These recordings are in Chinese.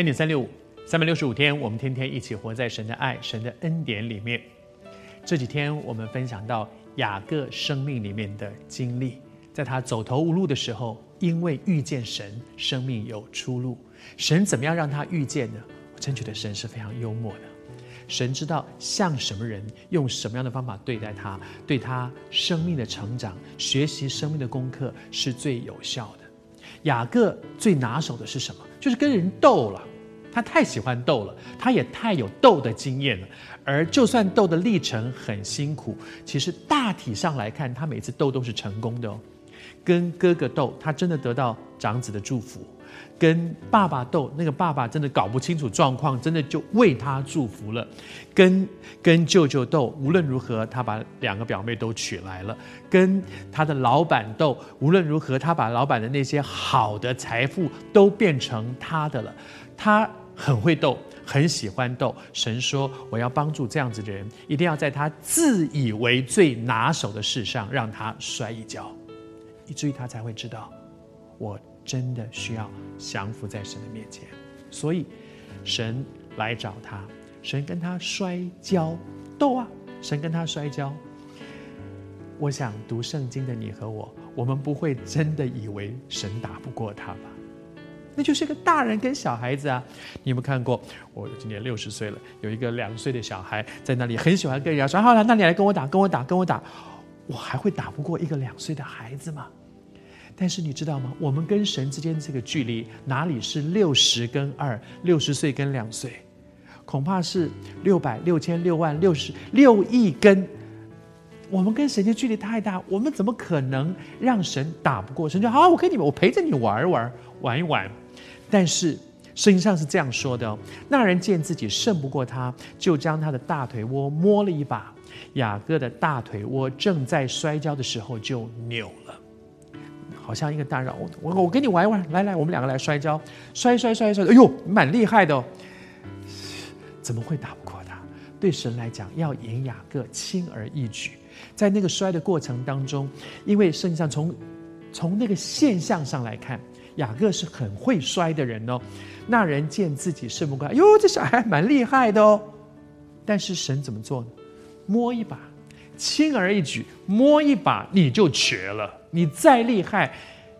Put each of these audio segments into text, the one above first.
恩典三六五，三百六十五天，我们天天一起活在神的爱、神的恩典里面。这几天我们分享到雅各生命里面的经历，在他走投无路的时候，因为遇见神，生命有出路。神怎么样让他遇见呢？我真觉得神是非常幽默的。神知道像什么人，用什么样的方法对待他，对他生命的成长、学习生命的功课是最有效的。雅各最拿手的是什么？就是跟人斗了。他太喜欢斗了，他也太有斗的经验了。而就算斗的历程很辛苦，其实大体上来看，他每次斗都是成功的哦。跟哥哥斗，他真的得到长子的祝福；跟爸爸斗，那个爸爸真的搞不清楚状况，真的就为他祝福了；跟跟舅舅斗，无论如何，他把两个表妹都娶来了；跟他的老板斗，无论如何，他把老板的那些好的财富都变成他的了。他很会斗，很喜欢斗。神说：“我要帮助这样子的人，一定要在他自以为最拿手的事上让他摔一跤，以至于他才会知道，我真的需要降服在神的面前。所以，神来找他，神跟他摔跤斗啊，神跟他摔跤。我想读圣经的你和我，我们不会真的以为神打不过他吧？”那就是个大人跟小孩子啊，你有没有看过？我今年六十岁了，有一个两岁的小孩在那里，很喜欢跟人家说：“好了，那你来跟我打，跟我打，跟我打。”我还会打不过一个两岁的孩子吗？但是你知道吗？我们跟神之间这个距离，哪里是六十跟二，六十岁跟两岁，恐怕是六百、六千、六万、六十六亿跟。我们跟神的距离太大，我们怎么可能让神打不过？神就好，我跟你们，我陪着你玩一玩，玩一玩。但是圣经上是这样说的：那人见自己胜不过他，就将他的大腿窝摸了一把。雅各的大腿窝正在摔跤的时候就扭了，好像一个大人，我我我跟你玩一玩，来来，我们两个来摔跤，摔摔摔摔，哎呦，蛮厉害的哦。怎么会打不过他？对神来讲，要赢雅各轻而易举。在那个摔的过程当中，因为圣经上从从那个现象上来看，雅各是很会摔的人哦。那人见自己胜不过，哟，这小孩蛮厉害的哦。但是神怎么做呢？摸一把，轻而易举，摸一把你就瘸了。你再厉害，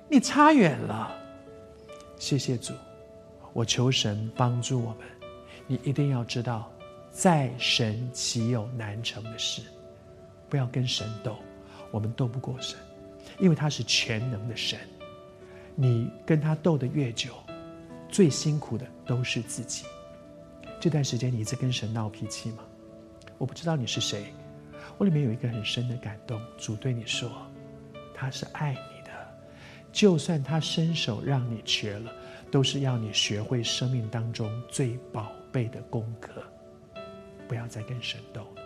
你差远了。谢谢主，我求神帮助我们。你一定要知道，在神岂有难成的事？不要跟神斗，我们斗不过神，因为他是全能的神。你跟他斗得越久，最辛苦的都是自己。这段时间你一直跟神闹脾气吗？我不知道你是谁，我里面有一个很深的感动，主对你说，他是爱你的，就算他伸手让你瘸了，都是要你学会生命当中最宝贝的功课。不要再跟神斗了。